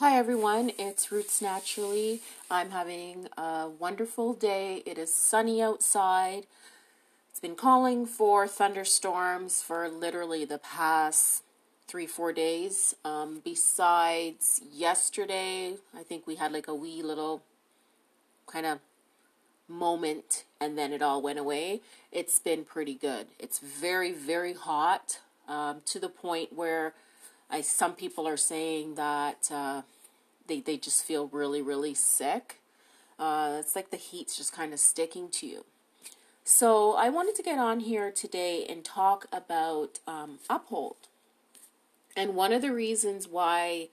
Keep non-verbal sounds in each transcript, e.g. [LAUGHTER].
Hi everyone, it's Roots Naturally. I'm having a wonderful day. It is sunny outside. It's been calling for thunderstorms for literally the past three, four days. Um, besides yesterday, I think we had like a wee little kind of moment and then it all went away. It's been pretty good. It's very, very hot um, to the point where I some people are saying that uh, they they just feel really really sick. Uh, it's like the heat's just kind of sticking to you. So I wanted to get on here today and talk about um, Uphold. And one of the reasons why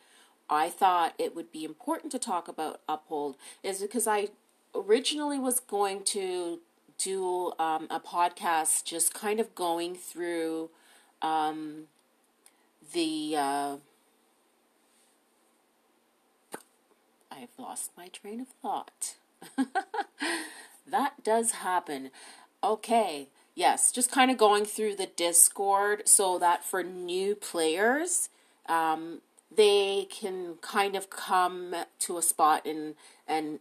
I thought it would be important to talk about Uphold is because I originally was going to do um, a podcast just kind of going through um, the uh, I've lost my train of thought. [LAUGHS] that does happen. Okay, yes, just kind of going through the Discord so that for new players, um, they can kind of come to a spot and and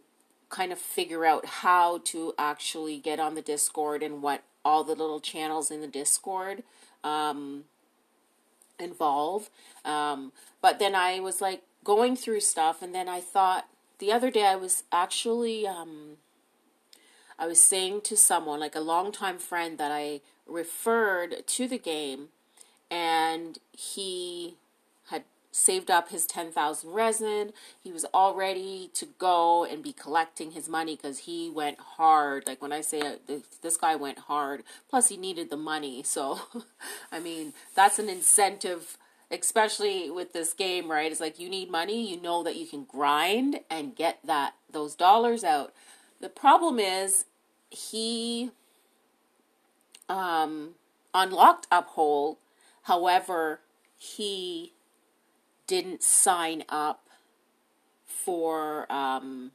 kind of figure out how to actually get on the Discord and what all the little channels in the Discord um, involve. Um, but then I was like going through stuff, and then I thought the other day I was actually um, I was saying to someone like a longtime friend that I referred to the game, and he saved up his 10,000 resin. He was all ready to go and be collecting his money because he went hard. Like when I say uh, this guy went hard, plus he needed the money. [LAUGHS] So, I mean, that's an incentive, especially with this game, right? It's like you need money, you know that you can grind and get that those dollars out. The problem is he um unlocked Uphold. However, he didn't sign up for um,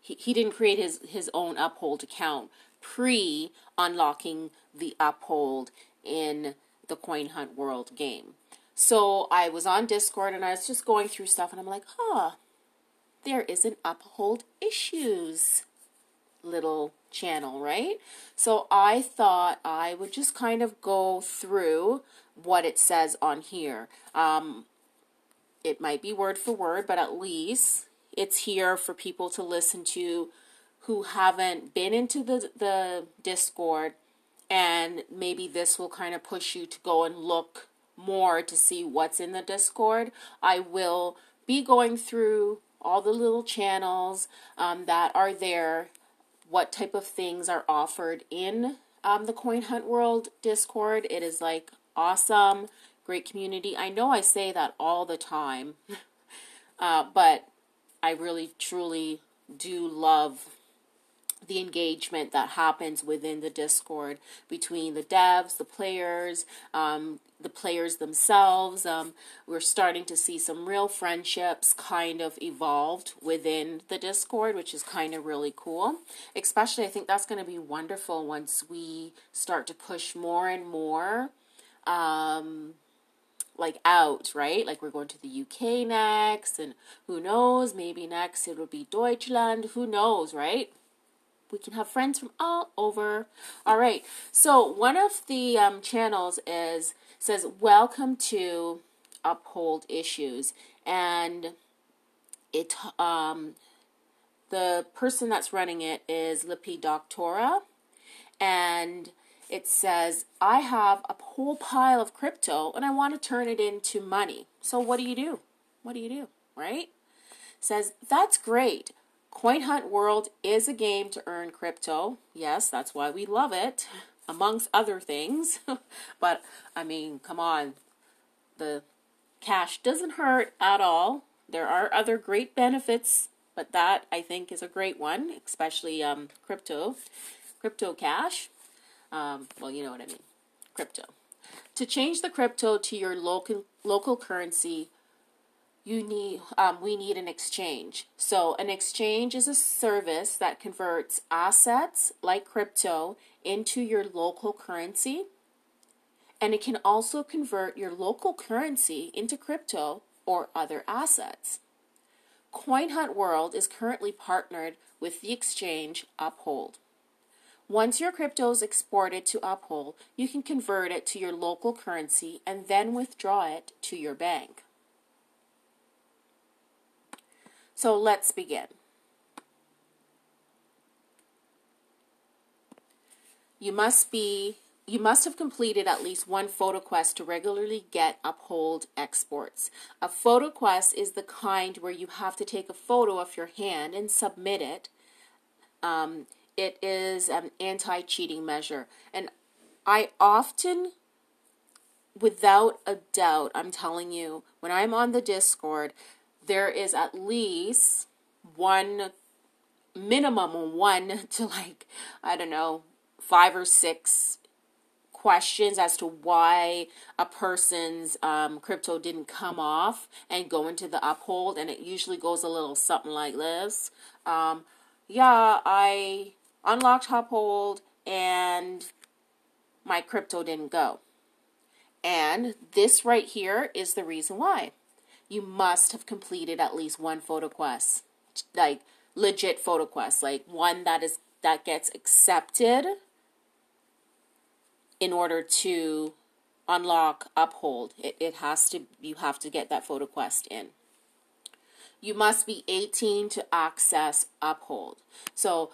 he, he didn't create his, his own uphold account pre unlocking the uphold in the coin hunt world game. So i was on discord and i was just going through stuff and i'm like huh there is an uphold issues little channel right so i thought i would just kind of go through what it says on here. Um, it might be word for word, but at least it's here for people to listen to who haven't been into the, the Discord. And maybe this will kind of push you to go and look more to see what's in the Discord. I will be going through all the little channels um, that are there, what type of things are offered in um, the Coin Hunt World Discord. It is like awesome, great community. I know I say that all the time, [LAUGHS] uh, but I really truly do love the engagement that happens within the Discord between the devs, the players, um, the players themselves. Um, we're starting to see some real friendships kind of evolved within the Discord, which is kind of really cool. Especially, I think that's going to be wonderful once we start to push more and more um, like out, right? Like we're going to the UK next, and who knows, maybe next it will be Deutschland, who knows, right? We can have friends from all over. All right, so one of the um, channels is says, Welcome to Uphold Issues, and it, um, the person that's running it is Lepidoptera, and it says, I have a whole pile of crypto and I want to turn it into money. So what do you do? What do you do? Right? Says, that's great. Coin Hunt World is a game to earn crypto. Yes, that's why we love it, [LAUGHS] amongst other things. [LAUGHS] but I mean, come on. The cash doesn't hurt at all. There are other great benefits, but that I think is a great one, especially um, crypto, crypto cash. Um, well, you know what I mean. Crypto. To change the crypto to your local local currency, you need um, we need an exchange. So an exchange is a service that converts assets like crypto into your local currency, and it can also convert your local currency into crypto or other assets. CoinHunt World is currently partnered with the exchange Uphold. Once your crypto is exported to Uphold, you can convert it to your local currency and then withdraw it to your bank. So let's begin. You must be you must have completed at least one photo quest to regularly get uphold exports. A photo quest is the kind where you have to take a photo of your hand and submit it. Um, it is an anti cheating measure. And I often, without a doubt, I'm telling you, when I'm on the Discord, there is at least one minimum one [LAUGHS] to like, I don't know, five or six questions as to why a person's um, crypto didn't come off and go into the uphold, and it usually goes a little something like this. Um, yeah, I unlocked uphold and my crypto didn't go. And this right here is the reason why. You must have completed at least one photo quest, like legit photo quest, like one that is that gets accepted in order to unlock uphold. It, it has to you have to get that photo quest in. You must be 18 to access uphold. So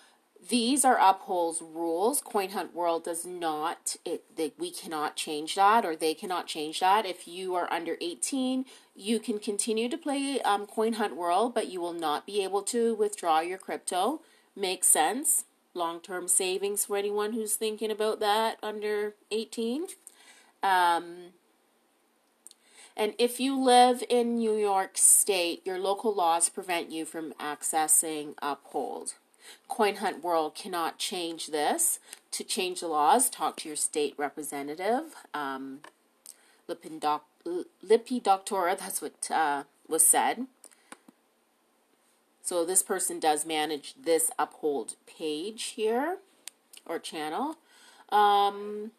these are uphold's rules coinhunt world does not it we cannot change that or they cannot change that if you are under 18 you can continue to play um, coinhunt world but you will not be able to withdraw your crypto makes sense long term savings for anyone who's thinking about that under 18. Um, and if you live in New York State, your local laws prevent you from accessing Uphold. CoinHunt World cannot change this. To change the laws, talk to your state representative. Um, Lepidoptera, that's what uh, was said. So this person does manage this uphold page here or channel. Um,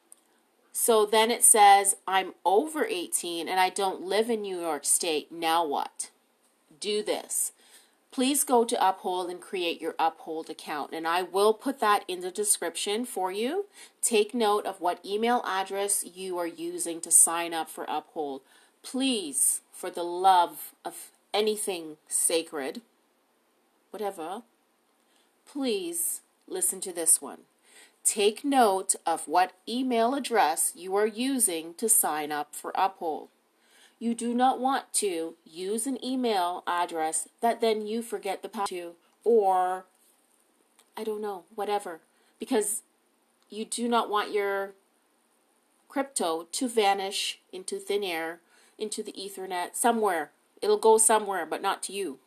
so then it says, I'm over 18 and I don't live in New York State. Now what? Do this. Please go to Uphold and create your Uphold account. And I will put that in the description for you. Take note of what email address you are using to sign up for Uphold. Please, for the love of anything sacred, whatever, please listen to this one. Take note of what email address you are using to sign up for Uphold. You do not want to use an email address that then you forget the password to, or I don't know, whatever, because you do not want your crypto to vanish into thin air, into the Ethernet, somewhere. It'll go somewhere, but not to you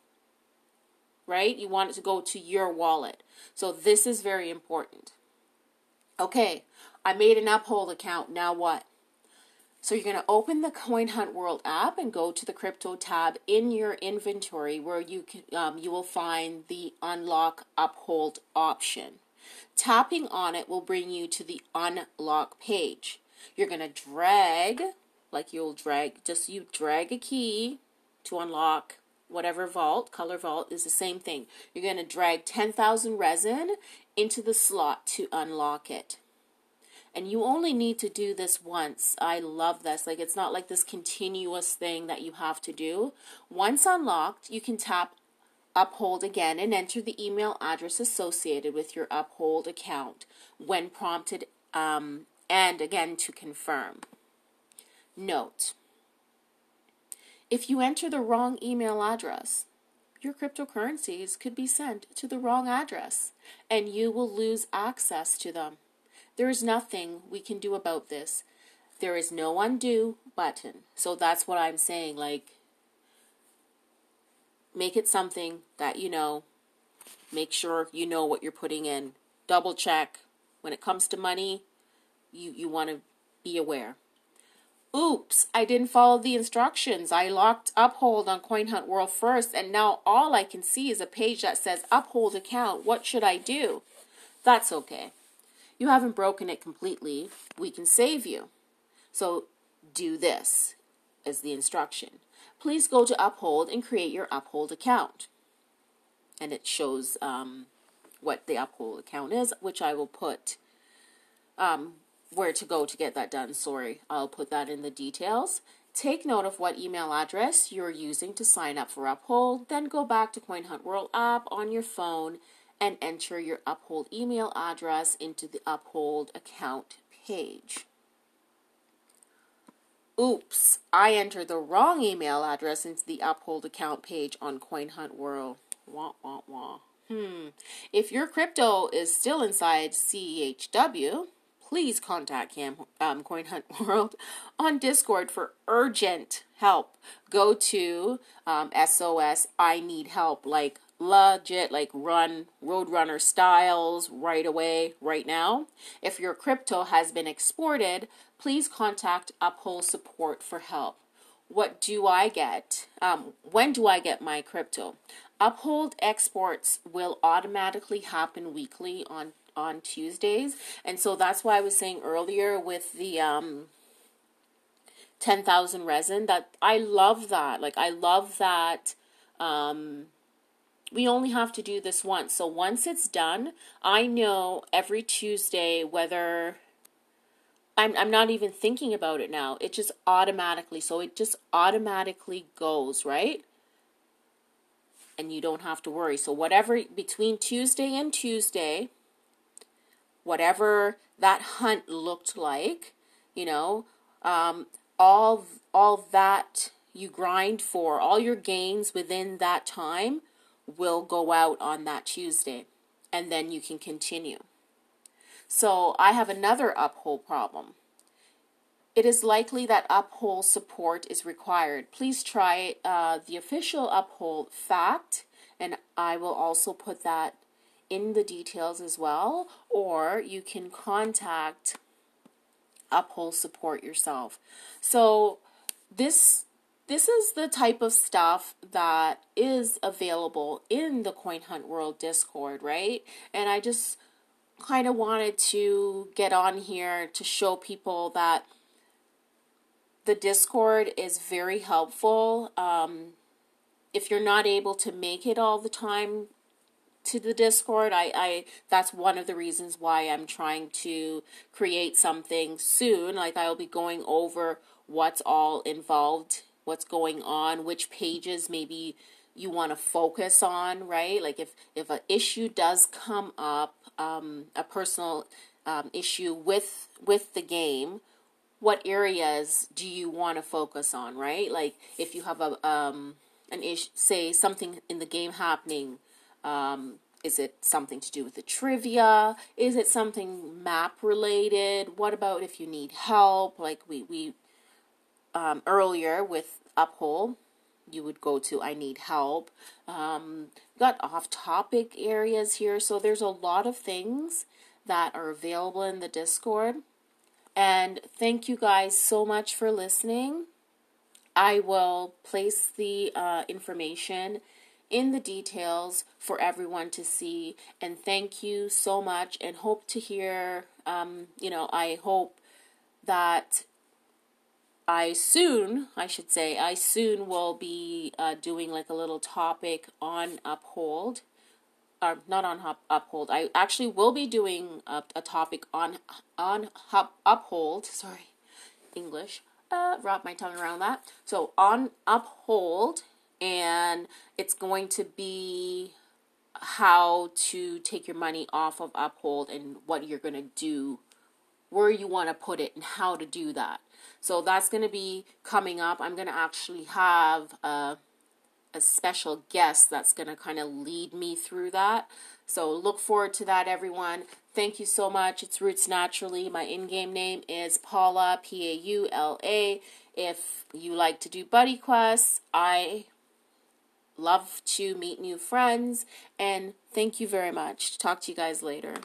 right? You want it to go to your wallet. So this is very important. Okay, I made an Uphold account. Now what? So you're going to open the [LAUGHS] Coin Hunt World app and go to the crypto tab in your inventory where you can um, you will find the unlock uphold option. Tapping on it will bring you to the unlock page. You're going to drag like you'll drag just you drag a key to unlock whatever vault, color vault, is the same thing. You're going to drag 10,000 resin into the slot to unlock it. And you only need to do this once. I love this. Like, it's not like this continuous thing that you have to do. Once unlocked, you can tap Uphold again and enter the email address associated with your Uphold account when prompted, um, and again to confirm. Note if you enter the wrong email address, your cryptocurrencies could be sent to the wrong address and you will lose access to them. There is nothing we can do about this. There is no undo button. So that's what I'm saying. Like, make it something that you know. Make sure you know what you're putting in. Double check. When it comes to money, you, you want to be aware. Oops, I didn't follow the instructions. I locked Uphold on CoinHunt World first, and now all I can see is a page that says Uphold account. What should I do? That's okay. You haven't broken it completely. We can save you. So do this as the instruction. please go to Uphold and create your Uphold account. And it shows um, what the Uphold account is, which I will put um, where to go to get that done. Sorry, I'll put that in the details. Take note of what email address you're using to sign up for Uphold, then go back to Coin Hunt World app on your phone and enter your Uphold email address into the Uphold account page. Oops, I entered the wrong email address into the Uphold account page on Coin Hunt World. Wah, wah, wah. Hmm. If your crypto is still inside CHW, please contact Cam, um, Coin Hunt [LAUGHS] World on Discord for urgent help. Go to um, SOS I need help, like legit, like run Roadrunner styles right away, right now. If your crypto has been exported, please contact Uphold Support for help. What do I get? Um, when do I get my crypto? Uphold exports will automatically happen weekly on on Tuesdays. And so that's why I was saying earlier with the um 10,000 resin that I love that. Like I love that um we only have to do this once. So once it's done, I know every Tuesday whether I'm I'm not even thinking about it now. It just automatically so it just automatically goes, right? And you don't have to worry. So whatever between Tuesday and Tuesday, whatever that hunt looked like, you know, um, all all that you grind for, all your gains within that time will go out on that Tuesday, and then you can continue. So I have another uphold problem. It is likely that uphold support is required. Please try uh, the official uphold fact, and I will also put that in the details as well, or you can contact Uphold Support yourself. So this this is the type of stuff that is available in the Coin Hunt World Discord, right? And I just kind of wanted to get on here to show people that the Discord is very helpful. Um, if you're not able to make it all the time, to the Discord. I, I that's one of the reasons why I'm trying to create something soon. Like I'll be going over what's all involved, what's going on, which pages maybe you want to focus on, right? Like if if an issue does come up, um, a personal um, issue with with the game, what areas do you want to focus on, right? Like if you have a um an issue, say something in the game happening um, is it something to do with the trivia? Is it something map related? What about if you need help? Like we we um, earlier with Uphold, you would go to I need help. Um, got off topic areas here, so there's a lot of things that are available in the Discord. And thank you guys so much for listening. I will place the uh, information in the details for everyone to see. And thank you so much and hope to hear, um, you know, I hope that I soon, I should say, I soon will be uh, doing like a little topic on Uphold. Or not on up, Uphold. I actually will be doing a, a topic on on up, Uphold. Sorry, English. Uh, wrap my tongue around that. So on Uphold and it's going to be how to take your money off of Uphold and what you're going to do, where you want to put it, and how to do that. So that's going to be coming up. I'm going to actually have a, a special guest that's going to kind of lead me through that. So look forward to that, everyone. Thank you so much. It's Roots Naturally. My in game name is Paula, P A U L A. If you like to do buddy quests, I love to meet new friends, and thank you very much. Talk to you guys later.